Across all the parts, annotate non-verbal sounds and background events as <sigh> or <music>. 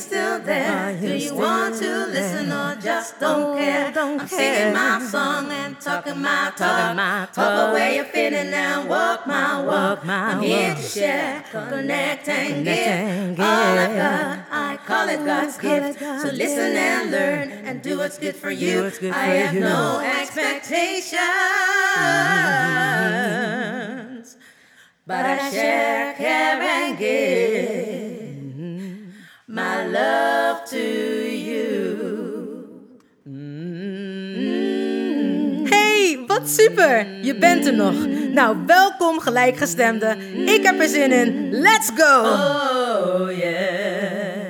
You still there? Do you want to listen or just don't care? I'm singing my song and talking my talk. Talk away your feeling and walk my walk. I'm here to share, connect and give. All I got, I call it God's gift. So listen and learn and do what's good for you. I have no expectations, but I share, care and give my love to you. Hey, wat super! Je bent er nog. Nou, welkom gelijkgestemde. Ik heb er zin in. Let's go! Oh yeah.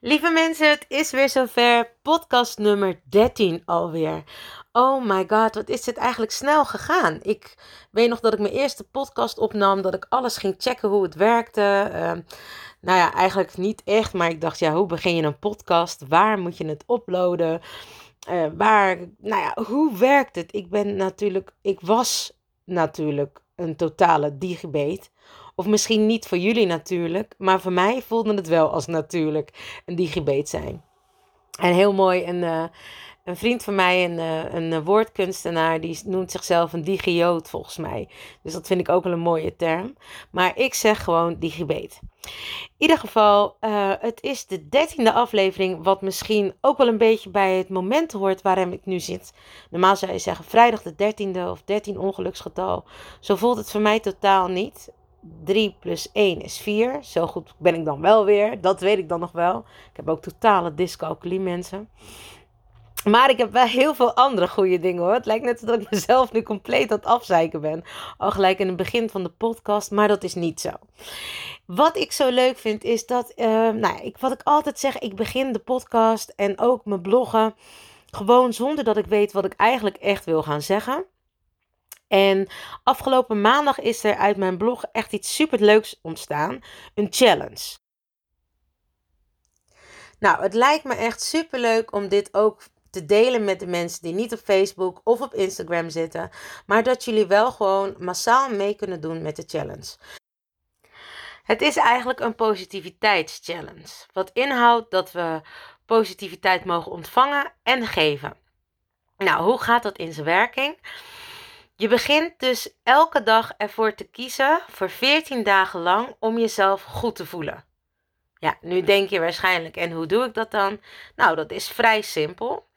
Lieve mensen, het is weer zover. Podcast nummer 13 alweer. Oh my god, wat is dit eigenlijk snel gegaan? Ik weet nog dat ik mijn eerste podcast opnam, dat ik alles ging checken hoe het werkte. Ehm, nou ja, eigenlijk niet echt, maar ik dacht, ja, hoe begin je een podcast? Waar moet je het uploaden? Eh, waar, nou ja, hoe werkt het? Ik ben natuurlijk, ik was natuurlijk een totale digibate. Of misschien niet voor jullie natuurlijk, maar voor mij voelde het wel als natuurlijk een digibate zijn. En heel mooi, een, eh, een vriend van mij, een, eh, een eh, woordkunstenaar, die noemt zichzelf een digioot volgens mij. Dus dat vind ik ook wel een mooie term. Maar ik zeg gewoon digibate. In ieder geval, eh, het is de dertiende aflevering, wat misschien ook wel een beetje bij het moment hoort waarin ik nu zit. Normaal zou je zeggen vrijdag de dertiende of 13 ongeluksgetal. Zo voelt het voor mij totaal niet. 3 plus 1 is 4. Zo goed ben ik dan wel weer. Dat weet ik dan nog wel. Ik heb ook totale dyscalculie mensen. Maar ik heb wel heel veel andere goede dingen hoor. Het lijkt net alsof ik mezelf nu compleet aan het afzeiken ben. Al gelijk in het begin van de podcast, maar dat is niet zo. Wat ik zo leuk vind is dat, uh, nou, ik, wat ik altijd zeg, ik begin de podcast en ook mijn bloggen gewoon zonder dat ik weet wat ik eigenlijk echt wil gaan zeggen. En afgelopen maandag is er uit mijn blog echt iets super leuks ontstaan. Een challenge. Nou, het lijkt me echt super leuk om dit ook te delen met de mensen die niet op Facebook of op Instagram zitten, maar dat jullie wel gewoon massaal mee kunnen doen met de challenge. Het is eigenlijk een positiviteitschallenge, wat inhoudt dat we positiviteit mogen ontvangen en geven. Nou, hoe gaat dat in zijn werking? Je begint dus elke dag ervoor te kiezen voor 14 dagen lang om jezelf goed te voelen. Ja, nu denk je waarschijnlijk, en hoe doe ik dat dan? Nou, dat is vrij simpel.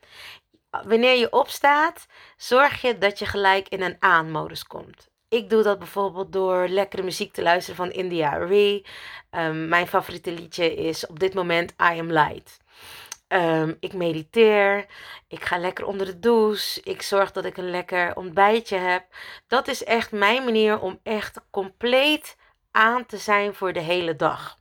Wanneer je opstaat, zorg je dat je gelijk in een aanmodus komt. Ik doe dat bijvoorbeeld door lekkere muziek te luisteren van India Arie. Um, mijn favoriete liedje is op dit moment I Am Light. Um, ik mediteer. Ik ga lekker onder de douche. Ik zorg dat ik een lekker ontbijtje heb. Dat is echt mijn manier om echt compleet aan te zijn voor de hele dag.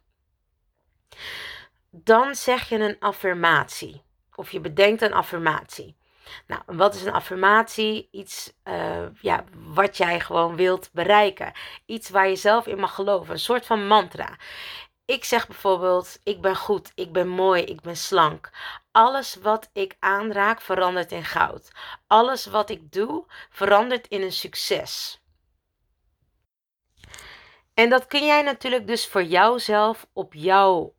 Dan zeg je een affirmatie. Of je bedenkt een affirmatie. Nou, wat is een affirmatie? Iets uh, ja, wat jij gewoon wilt bereiken. Iets waar je zelf in mag geloven. Een soort van mantra. Ik zeg bijvoorbeeld: Ik ben goed, ik ben mooi, ik ben slank. Alles wat ik aanraak verandert in goud. Alles wat ik doe verandert in een succes. En dat kun jij natuurlijk dus voor jouzelf op jouw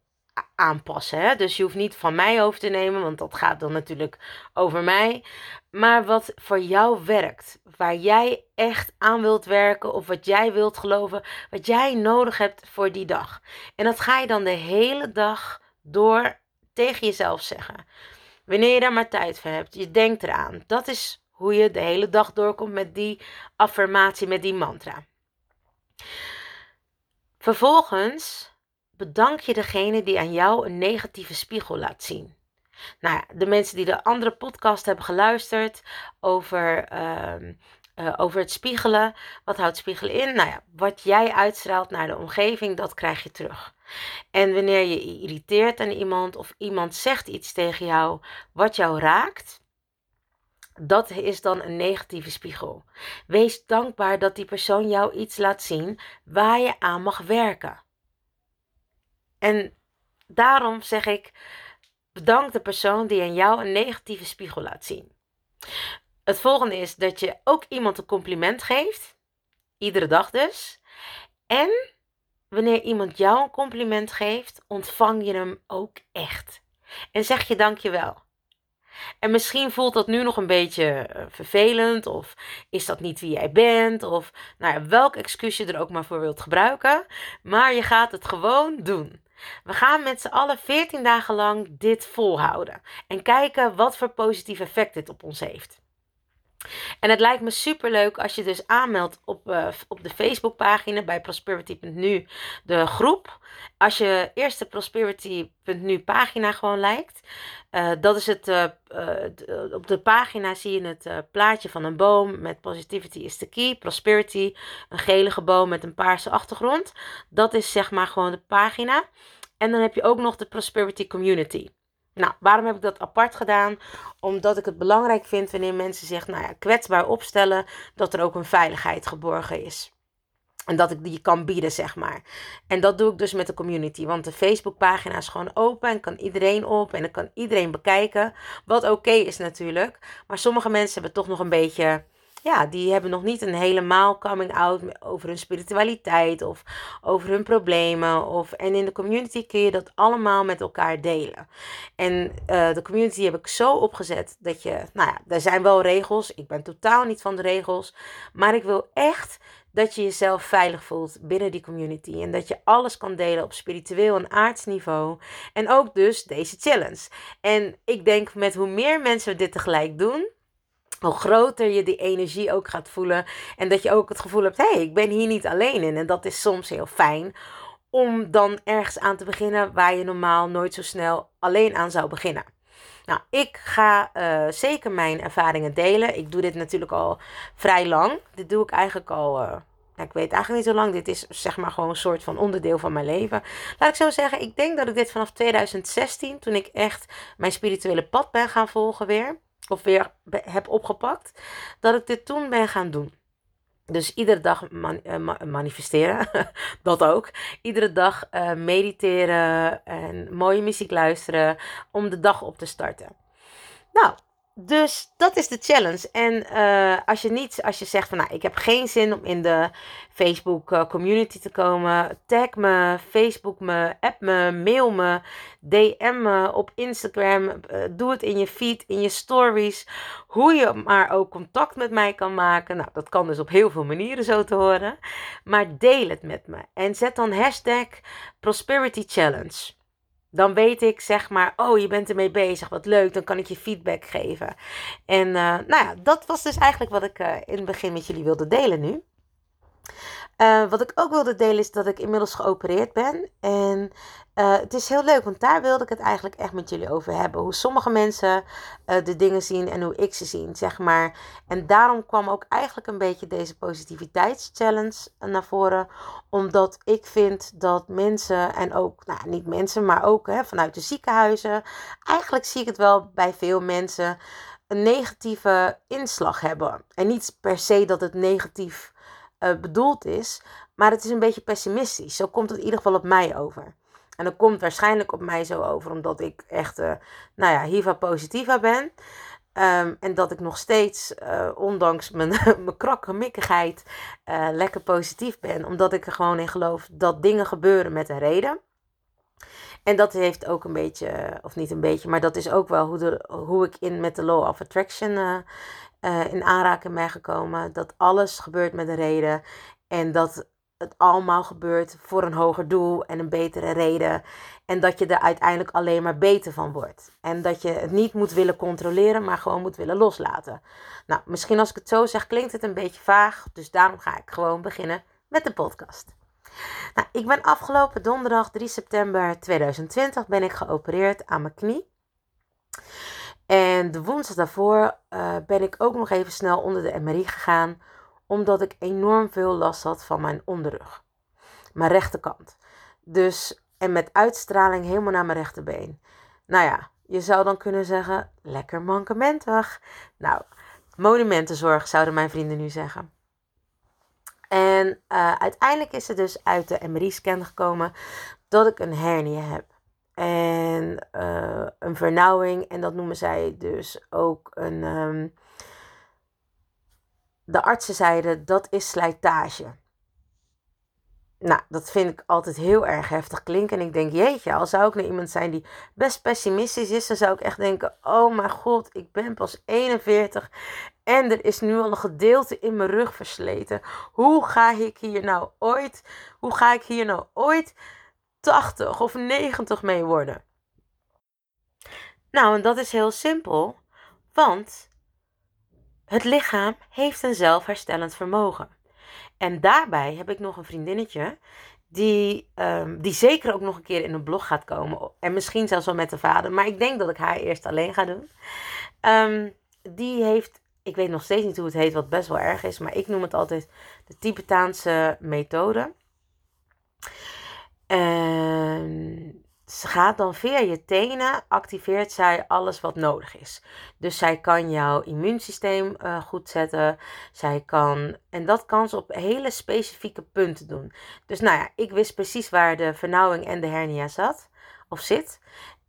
aanpassen. Hè? Dus je hoeft niet van mij over te nemen, want dat gaat dan natuurlijk over mij. Maar wat voor jou werkt, waar jij echt aan wilt werken of wat jij wilt geloven, wat jij nodig hebt voor die dag. En dat ga je dan de hele dag door tegen jezelf zeggen. Wanneer je daar maar tijd voor hebt, je denkt eraan. Dat is hoe je de hele dag doorkomt met die affirmatie, met die mantra. Vervolgens bedank je degene die aan jou een negatieve spiegel laat zien. Nou ja, de mensen die de andere podcast hebben geluisterd over uh, Uh, over het spiegelen. Wat houdt spiegelen in? Nou ja, wat jij uitstraalt naar de omgeving, dat krijg je terug. En wanneer je irriteert aan iemand of iemand zegt iets tegen jou wat jou raakt, dat is dan een negatieve spiegel. Wees dankbaar dat die persoon jou iets laat zien waar je aan mag werken. En daarom zeg ik: bedank de persoon die aan jou een negatieve spiegel laat zien. Het volgende is dat je ook iemand een compliment geeft, iedere dag dus. En wanneer iemand jou een compliment geeft, ontvang je hem ook echt. En zeg je dankjewel. En misschien voelt dat nu nog een beetje eh, vervelend, of is dat niet wie jij bent, of nou ja, welk excuus je er ook maar voor wilt gebruiken. Maar je gaat het gewoon doen. We gaan met z'n allen 14 dagen lang dit volhouden en kijken wat voor positief effect dit op ons heeft. En het lijkt me super leuk als je dus aanmeldt op, uh, op de Facebookpagina bij prosperity.nu, de groep. Als je eerst de prosperity.nu pagina gewoon lijkt. Uh, dat is het, uh, op de pagina zie je het plaatje van een boom met positivity is the key, prosperity, een gelige boom met een paarse achtergrond. Dat is zeg maar gewoon de pagina. En dan heb je ook nog de prosperity community. Nou, waarom heb ik dat apart gedaan? Omdat ik het belangrijk vind wanneer mensen zich nou ja, kwetsbaar opstellen, dat er ook een veiligheid geborgen is. En dat ik die kan bieden, zeg maar. En dat doe ik dus met de community. Want de Facebookpagina is gewoon open en kan iedereen op. En dan kan iedereen bekijken. Wat oké is natuurlijk. Maar sommige mensen hebben toch nog een beetje ja, die hebben nog niet een helemaal coming out over hun spiritualiteit of over hun problemen. Of, en in de community kun je dat allemaal met elkaar delen. En uh, de community heb ik zo opgezet dat je, nou ja, er zijn wel regels. Ik ben totaal niet van de regels. Maar ik wil echt dat je jezelf veilig voelt binnen die community. En dat je alles kan delen op spiritueel en aardsniveau. En ook dus deze challenge. En ik denk met hoe meer mensen dit tegelijk doen hoe groter je die energie ook gaat voelen. En dat je ook het gevoel hebt, hé, hey, ik ben hier niet alleen in. En dat is soms heel fijn om dan ergens aan te beginnen waar je normaal nooit zo snel alleen aan zou beginnen. Nou, ik ga uh, zeker mijn ervaringen delen. Ik doe dit natuurlijk al vrij lang. Dit doe ik eigenlijk al. Uh, ik weet eigenlijk niet zo lang. Dit is zeg maar gewoon een soort van onderdeel van mijn leven. Laat ik zo zeggen, ik denk dat ik dit vanaf 2016, toen ik echt mijn spirituele pad ben gaan volgen weer of weer heb opgepakt, dat ik dit toen ben gaan doen. Dus iedere dag eh, manifesteren, <laughs> dat ook. Iedere dag uh, mediteren en mooie muziek luisteren om de dag op te starten. Nou, dus dat is de challenge. En uh, als je niet, als je zegt van nou, ik heb geen zin om in de Facebook uh, community te komen, tag me, Facebook me, app me, mail me, DM me op Instagram. Uh, doe het in je feed, in je stories. Hoe je maar ook contact met mij kan maken. Nou, dat kan dus op heel veel manieren zo te horen. Maar deel het met me. En zet dan hashtag Prosperity Challenge dan weet ik zeg maar, oh je bent ermee bezig, wat leuk, dan kan ik je feedback geven. En uh, nou ja, dat was dus eigenlijk wat ik uh, in het begin met jullie wilde delen nu. Uh, wat ik ook wilde delen is dat ik inmiddels geopereerd ben. En uh, het is heel leuk, want daar wilde ik het eigenlijk echt met jullie over hebben. Hoe sommige mensen uh, de dingen zien en hoe ik ze zie, zeg maar. En daarom kwam ook eigenlijk een beetje deze positiviteitschallenge naar voren. Omdat ik vind dat mensen, en ook, nou niet mensen, maar ook hè, vanuit de ziekenhuizen. Eigenlijk zie ik het wel bij veel mensen een negatieve inslag hebben. En niet per se dat het negatief uh, bedoeld is. Maar het is een beetje pessimistisch. Zo komt het in ieder geval op mij over. En dat komt waarschijnlijk op mij zo over omdat ik echt, uh, nou ja, hiva positiva ben. Um, en dat ik nog steeds, uh, ondanks mijn, <laughs> mijn krakkemikkigheid, lekker positief ben. Omdat ik er gewoon in geloof dat dingen gebeuren met een reden. En dat heeft ook een beetje, of niet een beetje, maar dat is ook wel hoe, de, hoe ik in met de Law of Attraction uh, in aanraking ben gekomen. Dat alles gebeurt met een reden. En dat het allemaal gebeurt voor een hoger doel en een betere reden. En dat je er uiteindelijk alleen maar beter van wordt. En dat je het niet moet willen controleren, maar gewoon moet willen loslaten. Nou, misschien als ik het zo zeg, klinkt het een beetje vaag. Dus daarom ga ik gewoon beginnen met de podcast. Nou, ik ben afgelopen donderdag 3 september 2020 ben ik geopereerd aan mijn knie. En de woensdag daarvoor uh, ben ik ook nog even snel onder de MRI gegaan, omdat ik enorm veel last had van mijn onderrug. Mijn rechterkant. Dus, en met uitstraling helemaal naar mijn rechterbeen. Nou ja, je zou dan kunnen zeggen, lekker mankementig. Nou, monumentenzorg zouden mijn vrienden nu zeggen. En uh, uiteindelijk is er dus uit de MRI-scan gekomen dat ik een hernia heb. En uh, een vernauwing. En dat noemen zij dus ook een. Um, de artsen zeiden dat is slijtage. Nou, dat vind ik altijd heel erg heftig klinken. En ik denk, jeetje, al zou ik nou iemand zijn die best pessimistisch is, dan zou ik echt denken: oh mijn god, ik ben pas 41 en er is nu al een gedeelte in mijn rug versleten. Hoe ga ik hier nou ooit, hoe ga ik hier nou ooit 80 of 90 mee worden? Nou, en dat is heel simpel, want het lichaam heeft een zelfherstellend vermogen. En daarbij heb ik nog een vriendinnetje die, um, die zeker ook nog een keer in een blog gaat komen. En misschien zelfs wel met de vader. Maar ik denk dat ik haar eerst alleen ga doen. Um, die heeft, ik weet nog steeds niet hoe het heet, wat best wel erg is. Maar ik noem het altijd de Tibetaanse methode. En ze gaat dan via je tenen, activeert zij alles wat nodig is. Dus zij kan jouw immuunsysteem uh, goed zetten. Zij kan, en dat kan ze op hele specifieke punten doen. Dus nou ja, ik wist precies waar de vernauwing en de hernia zat, of zit.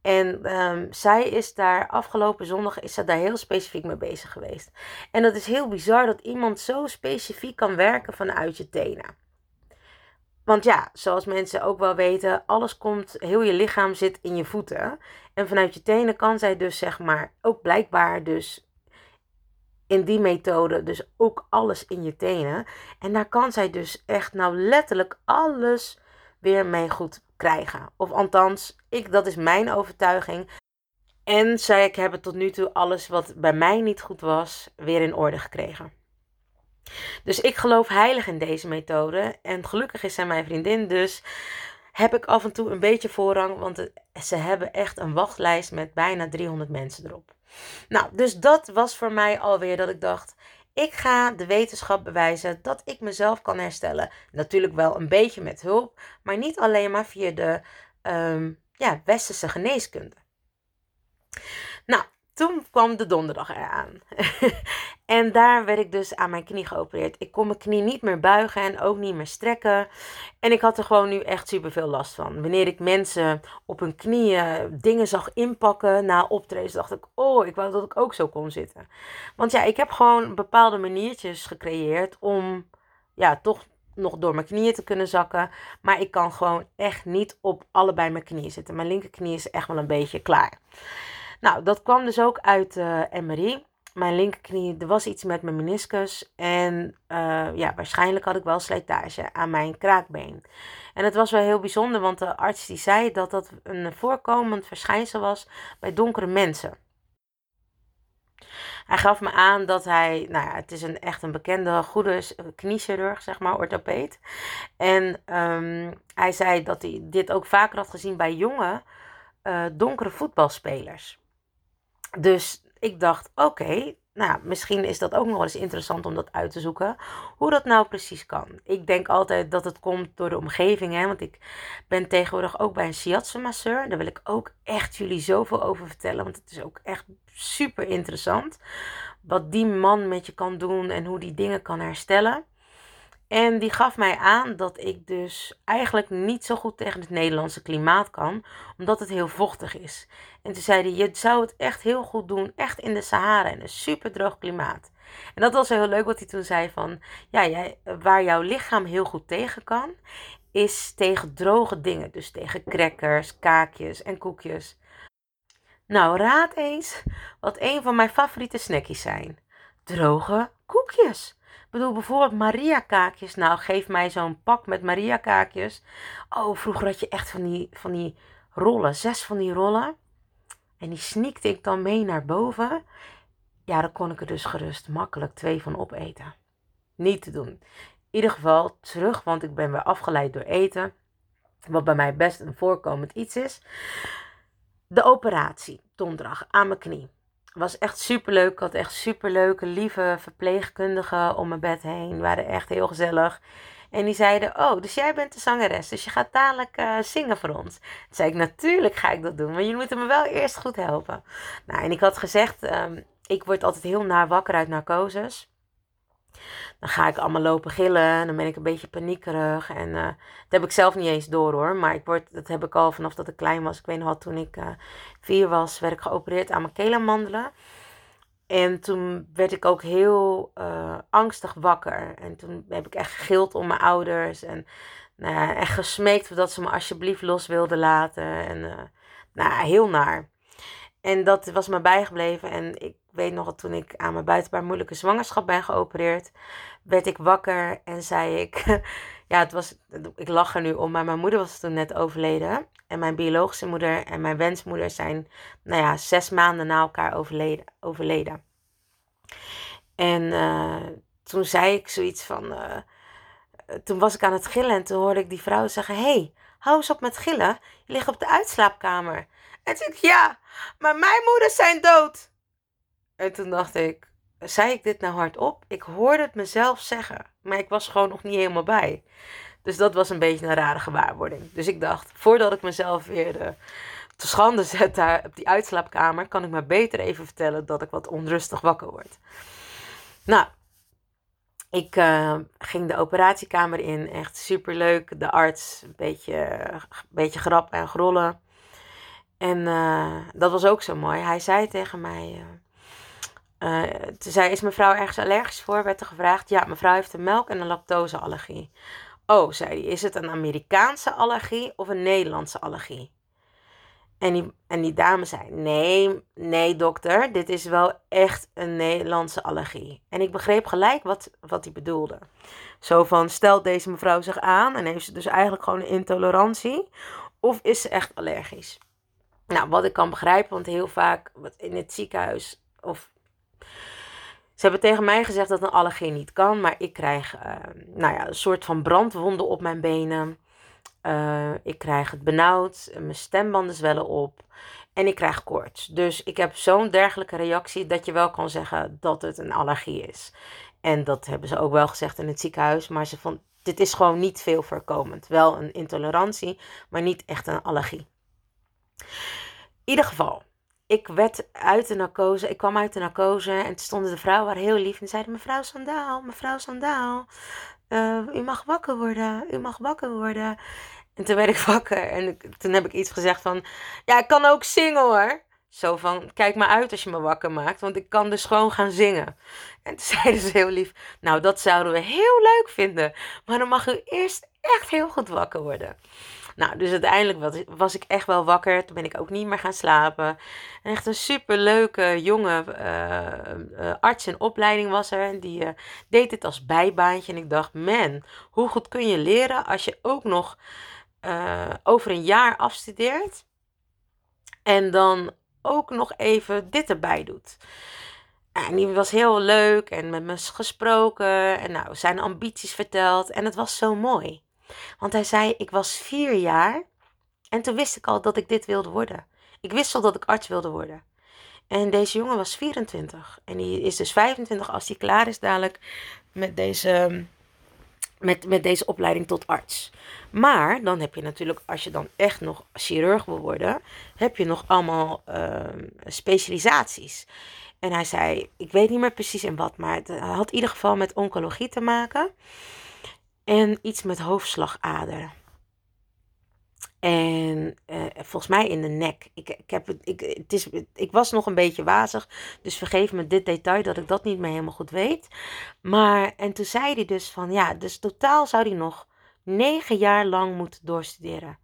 En um, zij is daar afgelopen zondag is ze daar heel specifiek mee bezig geweest. En dat is heel bizar dat iemand zo specifiek kan werken vanuit je tenen. Want ja, zoals mensen ook wel weten, alles komt, heel je lichaam zit in je voeten. En vanuit je tenen kan zij dus zeg maar ook blijkbaar dus in die methode dus ook alles in je tenen. En daar kan zij dus echt nou letterlijk alles weer mee goed krijgen. Of althans, ik, dat is mijn overtuiging. En zij, ik tot nu toe alles wat bij mij niet goed was, weer in orde gekregen. Dus ik geloof heilig in deze methode. En gelukkig is zij mijn vriendin, dus heb ik af en toe een beetje voorrang. Want ze hebben echt een wachtlijst met bijna 300 mensen erop. Nou, dus dat was voor mij alweer dat ik dacht. Ik ga de wetenschap bewijzen dat ik mezelf kan herstellen. Natuurlijk wel een beetje met hulp, maar niet alleen maar via de um, ja, westerse geneeskunde. Nou, toen kwam de donderdag eraan. <laughs> en daar werd ik dus aan mijn knie geopereerd. Ik kon mijn knie niet meer buigen en ook niet meer strekken. En ik had er gewoon nu echt super veel last van. Wanneer ik mensen op hun knieën dingen zag inpakken na optreden, dacht ik: Oh, ik wou dat ik ook zo kon zitten. Want ja, ik heb gewoon bepaalde maniertjes gecreëerd om ja, toch nog door mijn knieën te kunnen zakken. Maar ik kan gewoon echt niet op allebei mijn knieën zitten. Mijn linkerknie is echt wel een beetje klaar. Nou, dat kwam dus ook uit de MRI. Mijn linkerknie, er was iets met mijn meniscus. En uh, ja, waarschijnlijk had ik wel slijtage aan mijn kraakbeen. En het was wel heel bijzonder, want de arts die zei dat dat een voorkomend verschijnsel was bij donkere mensen. Hij gaf me aan dat hij, nou ja, het is een, echt een bekende, goede kniechirurg, zeg maar, orthopeed. En um, hij zei dat hij dit ook vaker had gezien bij jonge, donkere voetbalspelers. Dus ik dacht, oké, nou, misschien is dat ook nog wel eens interessant om dat uit te zoeken. Hoe dat nou precies kan. Ik denk altijd dat het komt door de omgeving. Hè? Want ik ben tegenwoordig ook bij een shiatsu masseur. Daar wil ik ook echt jullie zoveel over vertellen. Want het is ook echt super interessant. Wat die man met je kan doen en hoe die dingen kan herstellen. En die gaf mij aan dat ik dus eigenlijk niet zo goed tegen het Nederlandse klimaat kan, omdat het heel vochtig is. En toen zei hij, je zou het echt heel goed doen, echt in de Sahara, in een super droog klimaat. En dat was heel leuk wat hij toen zei van, ja, jij, waar jouw lichaam heel goed tegen kan, is tegen droge dingen. Dus tegen crackers, kaakjes en koekjes. Nou, raad eens wat een van mijn favoriete snackies zijn. Droge koekjes bedoel, bijvoorbeeld Maria kaakjes. Nou, geef mij zo'n pak met Maria kaakjes. Oh, vroeger had je echt van die, van die rollen. Zes van die rollen. En die sneakte ik dan mee naar boven. Ja, dan kon ik er dus gerust makkelijk twee van opeten. Niet te doen. In ieder geval terug, want ik ben weer afgeleid door eten. Wat bij mij best een voorkomend iets is. De operatie donderdag aan mijn knie. Was echt super leuk. Ik had echt super leuke, lieve verpleegkundigen om mijn bed heen. Waren echt heel gezellig. En die zeiden: Oh, dus jij bent de zangeres, dus je gaat dadelijk uh, zingen voor ons. Toen zei ik: Natuurlijk ga ik dat doen, maar jullie moeten me wel eerst goed helpen. Nou, en ik had gezegd: um, Ik word altijd heel naar wakker uit narcoses. Dan ga ik allemaal lopen gillen. En dan ben ik een beetje paniekerig. En uh, dat heb ik zelf niet eens door hoor. Maar ik word, dat heb ik al vanaf dat ik klein was. Ik weet nog wel, toen ik uh, vier was, werd ik geopereerd aan mijn keelamandelen. En toen werd ik ook heel uh, angstig wakker. En toen heb ik echt gegild om mijn ouders. En nou echt gesmeekt dat ze me alsjeblieft los wilden laten. En nou, heel naar. En dat was me bijgebleven. En ik weet nog dat toen ik aan mijn buitenbaar moeilijke zwangerschap ben geopereerd, werd ik wakker en zei ik, <laughs> ja, het was, ik lach er nu om, maar mijn moeder was toen net overleden. En mijn biologische moeder en mijn wensmoeder zijn, nou ja, zes maanden na elkaar overleden. overleden. En uh, toen zei ik zoiets van, uh, toen was ik aan het gillen en toen hoorde ik die vrouw zeggen, hey, hou eens op met gillen, je ligt op de uitslaapkamer. En toen ik, ja, maar mijn moeders zijn dood. En toen dacht ik, zei ik dit nou hardop? Ik hoorde het mezelf zeggen, maar ik was gewoon nog niet helemaal bij. Dus dat was een beetje een rare gewaarwording. Dus ik dacht, voordat ik mezelf weer uh, te schande <laughs> zet daar op die uitslaapkamer, kan ik maar beter even vertellen dat ik wat onrustig wakker word. Nou, ik uh, ging de operatiekamer in, echt super leuk. De arts, een beetje, een beetje grap en grollen. En uh, dat was ook zo mooi. Hij zei tegen mij uh, toen zei, is mevrouw ergens allergisch voor? Werd er gevraagd. Ja, mevrouw heeft een melk- en een lactoseallergie. Oh, zei hij, is het een Amerikaanse allergie of een Nederlandse allergie? En die, en die dame zei, nee, nee dokter, dit is wel echt een Nederlandse allergie. En ik begreep gelijk wat, wat hij bedoelde. Zo van, stelt deze mevrouw zich aan en heeft ze dus eigenlijk gewoon een intolerantie? Of is ze echt allergisch? Nou, wat ik kan begrijpen, want heel vaak in het ziekenhuis of ze hebben tegen mij gezegd dat een allergie niet kan, maar ik krijg uh, nou ja, een soort van brandwonden op mijn benen. Uh, ik krijg het benauwd, mijn stembanden zwellen op en ik krijg koorts. Dus ik heb zo'n dergelijke reactie dat je wel kan zeggen dat het een allergie is. En dat hebben ze ook wel gezegd in het ziekenhuis, maar ze vond dit is gewoon niet veel voorkomend. Wel een intolerantie, maar niet echt een allergie. In ieder geval, ik werd uit de narcose, ik kwam uit de narcose en stonden de vrouwen waar heel lief en zeiden: Mevrouw Sandaal, mevrouw Sandaal, uh, u mag wakker worden, u mag wakker worden. En toen werd ik <laughs> wakker en toen heb ik iets gezegd van: Ja, ik kan ook zingen hoor. Zo van: Kijk maar uit als je me wakker maakt, want ik kan dus gewoon gaan zingen. En toen <laughs> zeiden ze heel lief: Nou, dat zouden we heel leuk vinden, maar dan mag u eerst echt heel goed wakker worden. Nou, dus uiteindelijk was, ik echt wel wakker. Toen ben ik ook niet meer gaan slapen. En echt een superleuke jonge uh, uh, arts in opleiding was er. En die uh, deed dit als bijbaantje. En ik dacht, man, hoe goed kun je leren als je ook nog over een jaar afstudeert. En dan ook nog even dit erbij doet. En die was heel leuk en met me gesproken en nou, zijn ambities verteld. En het was zo mooi. Want hij zei: Ik was vier jaar en toen wist ik al dat ik dit wilde worden. Ik wist al dat ik arts wilde worden. En deze jongen was 24. En die is dus 25 als hij klaar is dadelijk met deze, met, met deze opleiding tot arts. Maar dan heb je natuurlijk, als je dan echt nog chirurg wil worden, heb je nog allemaal uh, specialisaties. En hij zei, ik weet niet meer precies in wat, maar het had in ieder geval met oncologie te maken. En iets met hoofdslagader. En uh, volgens mij in de nek. Ik, ik, heb het, ik, het is, ik was nog een beetje wazig. Dus vergeef me dit detail dat ik dat niet meer helemaal goed weet. Maar, en toen zei hij dus van ja, dus totaal zou hij nog negen jaar lang moeten doorstuderen.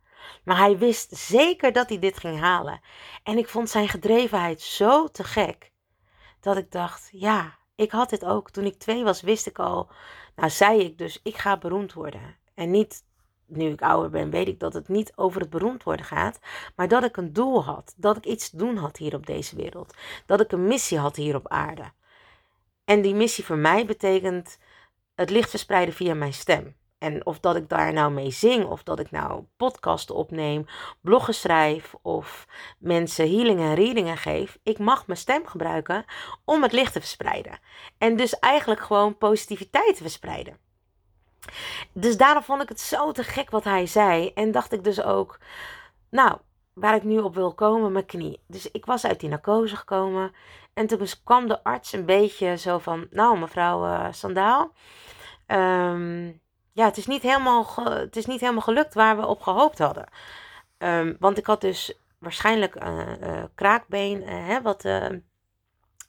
Maar hij wist zeker dat hij dit ging halen. En ik vond zijn gedrevenheid zo te gek. Dat ik dacht, ja, ik had dit ook. Toen ik twee was, wist ik al nou, zei ik dus, ik ga beroemd worden. En niet, nu ik ouder ben, weet ik dat het niet over het beroemd worden gaat. Maar dat ik een doel had. Dat ik iets te doen had hier op deze wereld. Dat ik een missie had hier op aarde. En die missie voor mij betekent het licht verspreiden via mijn stem. En of dat ik daar nou mee zing, of dat ik nou podcasten opneem, bloggen schrijf of mensen healing en readingen geef. Ik mag mijn stem gebruiken om het licht te verspreiden. En dus eigenlijk gewoon positiviteit te verspreiden. Dus daarom vond ik het zo te gek wat hij zei. En dacht ik dus ook, nou, waar ik nu op wil komen, mijn knie. Dus ik was uit die narcose gekomen. En toen kwam de arts een beetje zo van, nou mevrouw uh, Sandaal, ehm, ja, het is, niet helemaal het is niet helemaal gelukt waar we op gehoopt hadden. Um, want ik had dus waarschijnlijk een uh, kraakbeen, uh, hè, wat,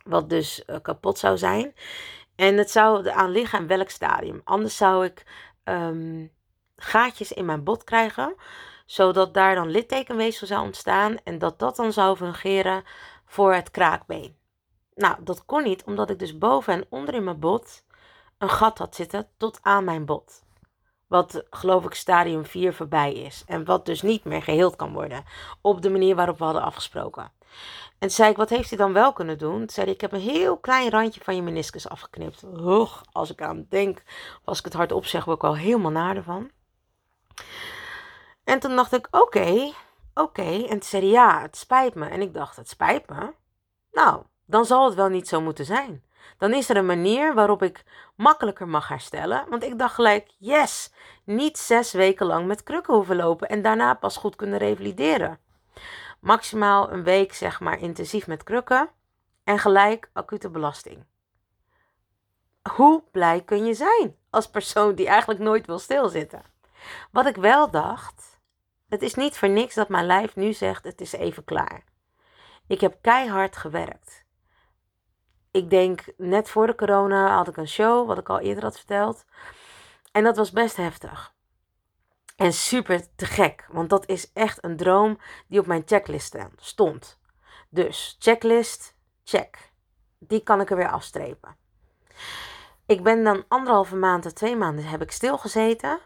wat dus kapot zou zijn. En het zou aan liggen in welk stadium. Anders zou ik um, gaatjes in mijn bot krijgen, zodat daar dan littekenweefsel zou ontstaan en dat dat dan zou fungeren voor het kraakbeen. Nou, dat kon niet, omdat ik dus boven en onder in mijn bot een gat had zitten tot aan mijn bot. Wat geloof ik stadium 4 voorbij is. En wat dus niet meer geheeld kan worden. Op de manier waarop we hadden afgesproken. En zei ik, wat heeft hij dan wel kunnen doen? Toen zei hij, ik heb een heel klein randje van je meniscus afgeknipt. Och, als ik aan denk, als ik het hardop zeg, word ik al helemaal naar ervan. En toen dacht ik, oké, oké. En toen zei hij, ja, het spijt me. En ik dacht, het spijt me? Nou, dan zal het wel niet zo moeten zijn. Dan is er een manier waarop ik makkelijker mag herstellen. Want ik dacht gelijk, yes, niet zes weken lang met krukken hoeven lopen en daarna pas goed kunnen revalideren. Maximaal een week, zeg maar, intensief met krukken en gelijk acute belasting. Hoe blij kun je zijn als persoon die eigenlijk nooit wil stilzitten? Wat ik wel dacht, het is niet voor niks dat mijn lijf nu zegt: het is even klaar. Ik heb keihard gewerkt ik denk net voor de corona had ik een show, wat ik al eerder had verteld. En dat was best heftig. En super te gek, want dat is echt een droom die op mijn checklist stond. Dus checklist, check. Die kan ik er weer afstrepen. Ik ben dan anderhalve maand twee maanden heb ik stilgezeten.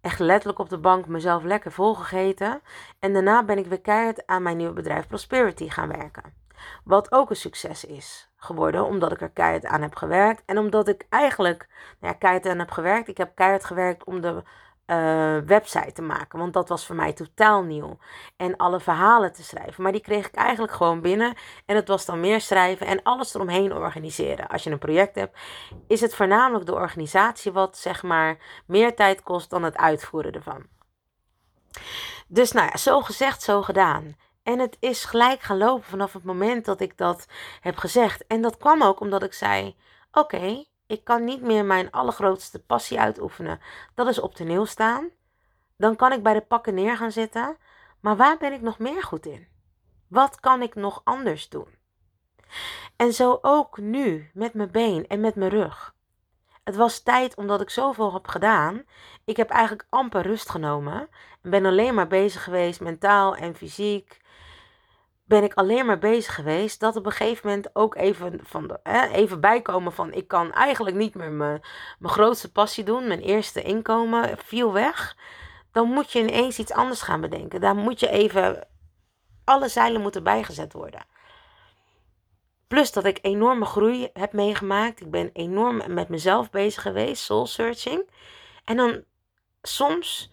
Echt letterlijk op de bank mezelf lekker volgegeten. En daarna ben ik weer keihard aan mijn nieuwe bedrijf Prosperity gaan werken. Wat ook een succes is geworden, omdat ik er keihard aan heb gewerkt. En omdat ik eigenlijk nou ja, keihard aan heb gewerkt. Ik heb keihard gewerkt om de uh, website te maken. Want dat was voor mij totaal nieuw. En alle verhalen te schrijven. Maar die kreeg ik eigenlijk gewoon binnen. En het was dan meer schrijven en alles eromheen organiseren. Als je een project hebt, is het voornamelijk de organisatie wat zeg maar meer tijd kost dan het uitvoeren ervan. Dus nou ja, zo gezegd, zo gedaan. En het is gelijk gaan lopen vanaf het moment dat ik dat heb gezegd. En dat kwam ook omdat ik zei: Oké, ik kan niet meer mijn allergrootste passie uitoefenen. Dat is op toneel staan. Dan kan ik bij de pakken neer gaan zitten. Maar waar ben ik nog meer goed in? Wat kan ik nog anders doen? En zo ook nu met mijn been en met mijn rug. Het was tijd omdat ik zoveel heb gedaan. Ik heb eigenlijk amper rust genomen. En ben alleen maar bezig geweest, mentaal en fysiek ben ik alleen maar bezig geweest. Dat op een gegeven moment ook even, van hè, even bijkomen van ik kan eigenlijk niet meer mijn, mijn grootste passie doen. Mijn eerste inkomen viel weg. Dan moet je ineens iets anders gaan bedenken. Daar moet je even, alle zeilen moeten bijgezet worden. Plus dat ik enorme groei heb meegemaakt. Ik ben enorm met mezelf bezig geweest, soul searching. En dan soms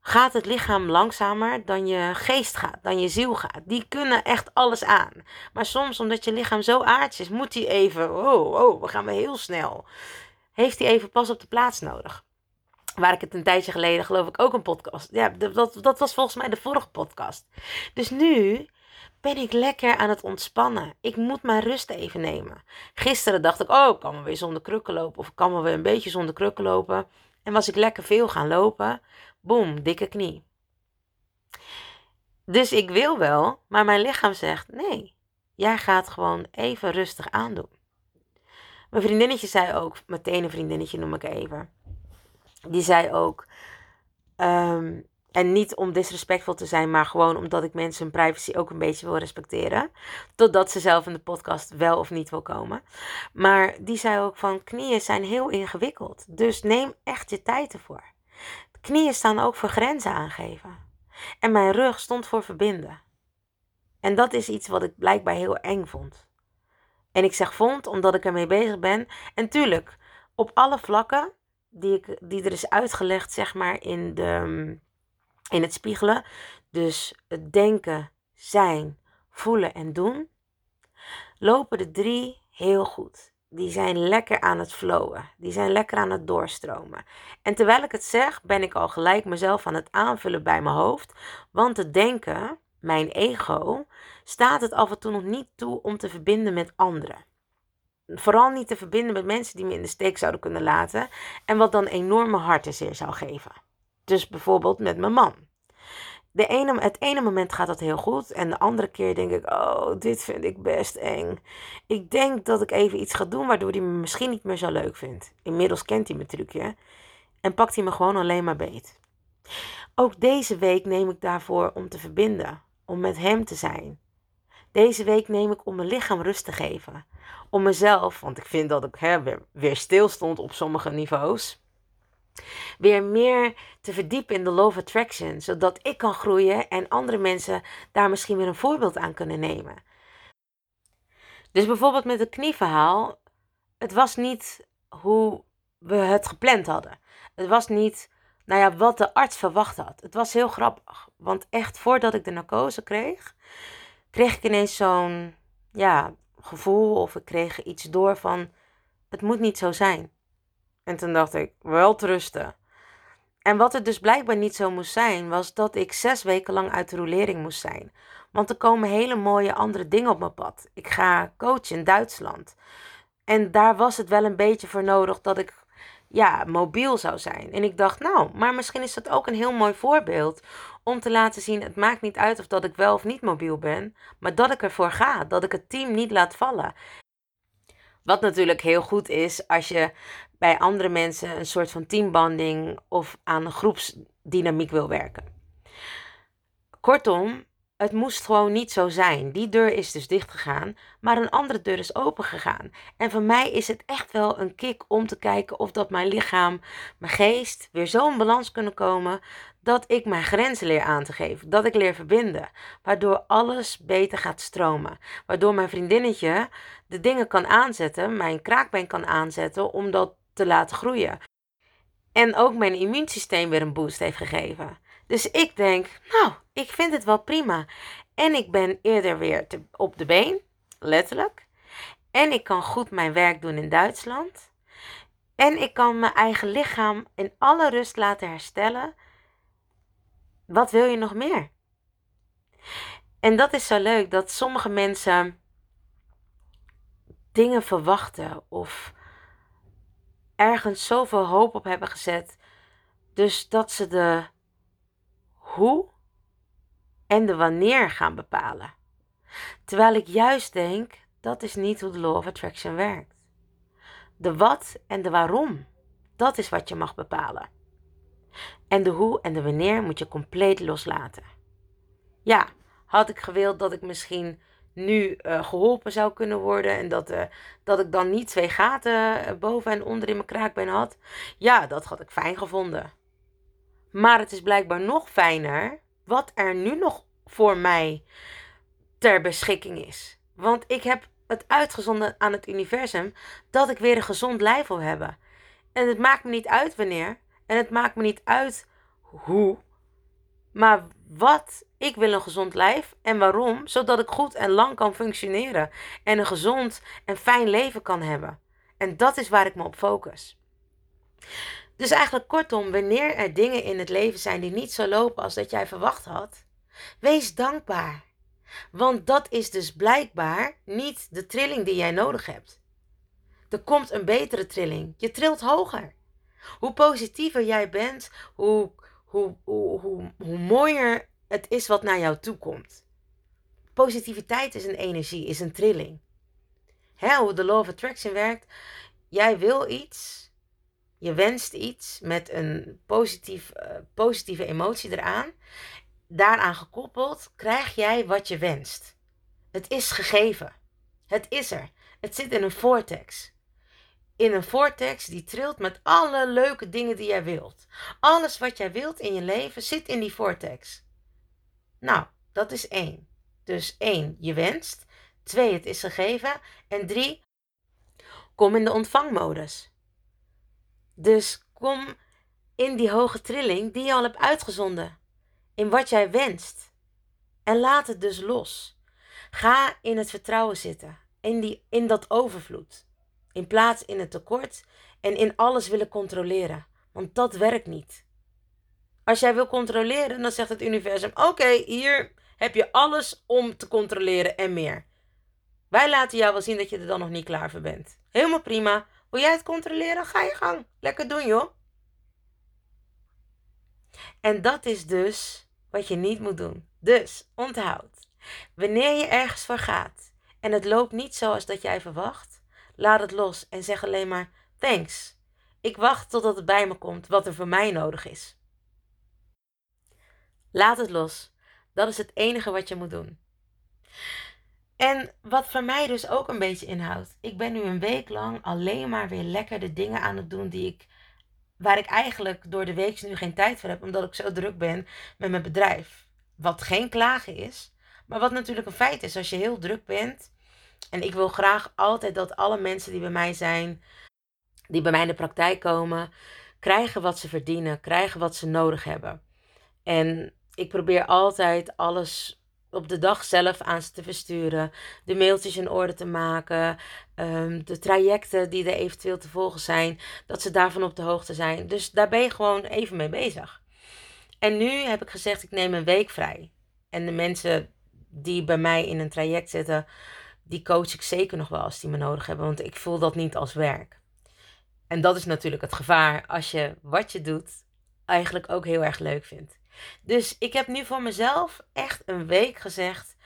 gaat het lichaam langzamer dan je geest gaat, dan je ziel gaat. Die kunnen echt alles aan. Maar soms, omdat je lichaam zo aards is, moet hij even, oh, oh, we gaan we heel snel. Heeft hij even pas op de plaats nodig. Waar ik het een tijdje geleden, geloof ik, ook een podcast. Ja, dat, dat was volgens mij de vorige podcast. Dus nu ben ik lekker aan het ontspannen. Ik moet mijn rust even nemen. Gisteren dacht ik, oh, ik kan wel weer zonder krukken lopen. Of ik kan wel weer een beetje zonder krukken lopen. En was ik lekker veel gaan lopen. Boom, dikke knie. Dus ik wil wel, maar mijn lichaam zegt: nee, jij gaat gewoon even rustig aandoen. Mijn vriendinnetje zei ook, meteen een vriendinnetje noem ik even. Die zei ook, um, en niet om disrespectvol te zijn, maar gewoon omdat ik mensen hun privacy ook een beetje wil respecteren. Totdat ze zelf in de podcast wel of niet wil komen. Maar die zei ook van knieën zijn heel ingewikkeld. Dus neem echt je tijd ervoor. Knieën staan ook voor grenzen aangeven. En mijn rug stond voor verbinden. En dat is iets wat ik blijkbaar heel eng vond. En ik zeg vond omdat ik ermee bezig ben. En tuurlijk, op alle vlakken die, ik, die er is uitgelegd, zeg maar, in, de, in het spiegelen. Dus het denken, zijn, voelen en doen. Lopen de drie heel goed. Die zijn lekker aan het flowen. Die zijn lekker aan het doorstromen. En terwijl ik het zeg, ben ik al gelijk mezelf aan het aanvullen bij mijn hoofd. Want het denken, mijn ego, staat het af en toe nog niet toe om te verbinden met anderen. Vooral niet te verbinden met mensen die me in de steek zouden kunnen laten. En wat dan enorme hartenzeer zou geven. Dus bijvoorbeeld met mijn man. De ene, het ene moment gaat dat heel goed. En de andere keer denk ik, oh, dit vind ik best eng. Ik denk dat ik even iets ga doen waardoor hij me misschien niet meer zo leuk vindt. Inmiddels kent hij mijn trucje. En pakt hij me gewoon alleen maar beet. Ook deze week neem ik daarvoor om te verbinden. Om met hem te zijn. Deze week neem ik om mijn lichaam rust te geven. Om mezelf, want ik vind dat ik hè, weer, weer stil stond op sommige niveaus. Weer meer te verdiepen in de law of attraction. Zodat ik kan groeien en andere mensen daar misschien weer een voorbeeld aan kunnen nemen. Dus bijvoorbeeld met het knieverhaal. Het was niet hoe we het gepland hadden. Het was niet nou ja, wat de arts verwacht had. Het was heel grappig. Want echt voordat ik de narcose kreeg, kreeg ik ineens zo'n ja, gevoel of ik kreeg iets door van het moet niet zo zijn. En toen dacht ik, wel rusten. En wat het dus blijkbaar niet zo moest zijn, was dat ik zes weken lang uit de rolering moest zijn. Want er komen hele mooie andere dingen op mijn pad. Ik ga coachen in Duitsland. En daar was het wel een beetje voor nodig dat ik ja, mobiel zou zijn. En ik dacht, nou, maar misschien is dat ook een heel mooi voorbeeld om te laten zien: het maakt niet uit of dat ik wel of niet mobiel ben, maar dat ik ervoor ga, dat ik het team niet laat vallen. Wat natuurlijk heel goed is als je bij andere mensen een soort van teambanding of aan groepsdynamiek wil werken. Kortom, het moest gewoon niet zo zijn. Die deur is dus dicht gegaan, maar een andere deur is open gegaan. En voor mij is het echt wel een kick om te kijken of dat mijn lichaam, mijn geest weer zo in balans kunnen komen dat ik mijn grenzen leer aan te geven, dat ik leer verbinden, waardoor alles beter gaat stromen, waardoor mijn vriendinnetje de dingen kan aanzetten, mijn kraakbeen kan aanzetten om dat te laten groeien. En ook mijn immuunsysteem weer een boost heeft gegeven. Dus ik denk, nou, ik vind het wel prima. En ik ben eerder weer op de been, letterlijk. En ik kan goed mijn werk doen in Duitsland. En ik kan mijn eigen lichaam in alle rust laten herstellen. Wat wil je nog meer? En dat is zo leuk dat sommige mensen dingen verwachten of ergens zoveel hoop op hebben gezet. Dus dat ze de hoe en de wanneer gaan bepalen. Terwijl ik juist denk, dat is niet hoe de Law of Attraction werkt. De wat en de waarom, dat is wat je mag bepalen. En de hoe en de wanneer moet je compleet loslaten. Ja, had ik gewild dat ik misschien nu uh, geholpen zou kunnen worden en dat, uh, dat ik dan niet twee gaten eh, boven en onder in mijn kraakbeen had, ja, dat had ik fijn gevonden. Maar het is blijkbaar nog fijner wat er nu nog voor mij ter beschikking is. Want ik heb het uitgezonden aan het universum dat ik weer een gezond lijf wil hebben. En het maakt me niet uit wanneer. En het maakt me niet uit hoe. Maar wat. Ik wil een gezond lijf. En waarom? Zodat ik goed en lang kan functioneren. En een gezond en fijn leven kan hebben. En dat is waar ik me op focus. Dus eigenlijk kortom, wanneer er dingen in het leven zijn die niet zo lopen als dat jij verwacht had, wees dankbaar. Want dat is dus blijkbaar niet de trilling die jij nodig hebt. Er komt een betere trilling. Je trilt hoger. Hoe positiever jij bent, hoe, hoe, hoe, hoe, hoe mooier het is wat naar jou toe komt. Positiviteit is een energie, is een trilling. Hè, hoe de Law of Attraction werkt. Jij wil iets, je wenst iets met een positief, uh, positieve emotie eraan. Daaraan gekoppeld krijg jij wat je wenst. Het is gegeven. Het is er. Het zit in een vortex. In een vortex die trilt met alle leuke dingen die jij wilt. Alles wat jij wilt in je leven zit in die vortex. Nou, dat is één. Dus één, je wenst. Twee, het is gegeven. En drie, kom in de ontvangmodus. Dus Kom in die hoge trilling die je al hebt uitgezonden. In wat jij wenst. En laat het dus los. Ga in het vertrouwen zitten. In, die, in dat overvloed. In plaats in het tekort en in alles willen controleren. Want dat werkt niet. Als jij wil controleren, dan zegt het universum: Oké, hier heb je alles om te controleren en meer. Wij laten jou wel zien dat je er dan nog niet klaar voor bent. Helemaal prima. Wil jij het controleren? Ga je gang. Lekker doen, joh. En dat is dus wat je niet moet doen. Dus onthoud. Wanneer je ergens voor gaat en het loopt niet zoals dat jij verwacht, laat het los en zeg alleen maar thanks. Ik wacht totdat het bij me komt wat er voor mij nodig is. Laat het los. Dat is het enige wat je moet doen. En wat voor mij dus ook een beetje inhoudt. Ik ben nu een week lang alleen maar weer lekker de dingen aan het doen die ik. Waar ik eigenlijk door de week nu geen tijd voor heb, omdat ik zo druk ben met mijn bedrijf. Wat geen klagen is, maar wat natuurlijk een feit is. Als je heel druk bent. En ik wil graag altijd dat alle mensen die bij mij zijn, die bij mij in de praktijk komen, krijgen wat ze verdienen, krijgen wat ze nodig hebben. En ik probeer altijd alles op de dag zelf aan ze te versturen. De mailtjes in orde te maken. Ehm, de trajecten die er eventueel te volgen zijn. Dat ze daarvan op de hoogte zijn. Dus daar ben je gewoon even mee bezig. En nu heb ik gezegd, ik neem een week vrij. En de mensen die bij mij in een traject zitten, die coach ik zeker nog wel als die me nodig hebben. Want ik voel dat niet als werk. En dat is natuurlijk het gevaar als je wat je doet eigenlijk ook heel erg leuk vindt. Dus ik heb nu voor mezelf echt een week gezegd: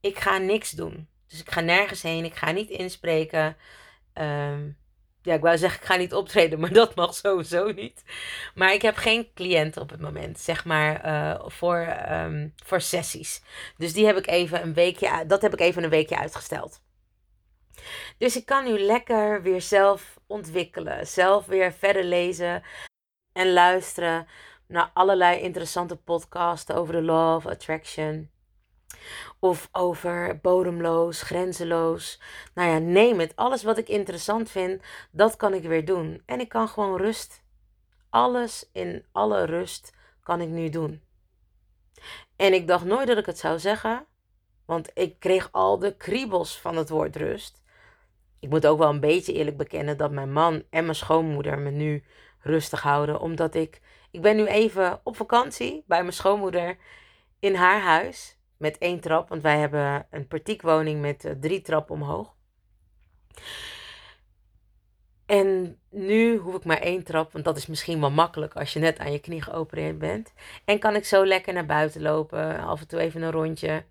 ik ga niks doen. Dus ik ga nergens heen, ik ga niet inspreken. Ehm, ja, ik wou zeggen, ik ga niet optreden, maar dat mag sowieso niet. Maar ik heb geen cliënten op het moment, zeg maar, uh, voor, um, voor sessies. Dus die heb ik even een weekje, dat heb ik even een weekje uitgesteld. Dus ik kan nu lekker weer zelf ontwikkelen, zelf weer verder lezen en luisteren naar allerlei interessante podcasts over de law of attraction. Of over bodemloos, grenzeloos. Nou ja, neem het. Alles wat ik interessant vind, dat kan ik weer doen. En ik kan gewoon rust. Alles in alle rust kan ik nu doen. En ik dacht nooit dat ik het zou zeggen. Want ik kreeg al de kriebels van het woord rust. Ik moet ook wel een beetje eerlijk bekennen dat mijn man en mijn schoonmoeder me nu rustig houden. Omdat ik ik ben nu even op vakantie bij mijn schoonmoeder in haar huis. Met één trap, want wij hebben een partiekwoning met uh, drie trappen omhoog. En nu hoef ik maar één trap, want dat is misschien wel makkelijk als je net aan je knie geopereerd bent. En kan ik zo lekker naar buiten lopen, af en toe even een rondje.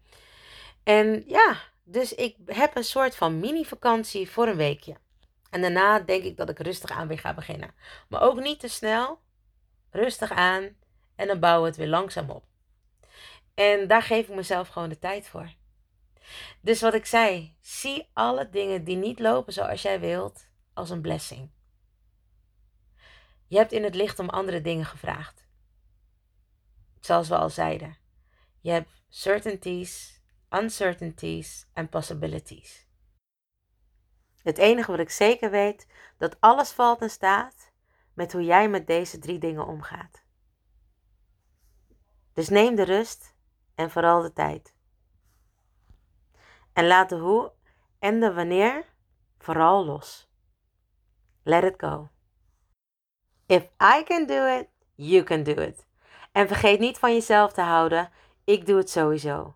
En ja, dus ik heb een soort van mini-vakantie voor een weekje. En daarna denk ik dat ik rustig aan weer ga beginnen. Maar ook niet te snel, rustig aan en dan bouwen we het weer langzaam op. En daar geef ik mezelf gewoon de tijd voor. Dus wat ik zei, zie alle dingen die niet lopen zoals jij wilt als een blessing. Je hebt in het licht om andere dingen gevraagd. Zoals we al zeiden. Je hebt certainties, uncertainties en possibilities. Het enige wat ik zeker weet, dat alles valt en staat met hoe jij met deze drie dingen omgaat. Dus neem de rust en vooral de tijd. En laat de hoe en de wanneer vooral los. Let it go. If I can do it, you can do it. En vergeet niet van jezelf te houden. Ik doe het sowieso.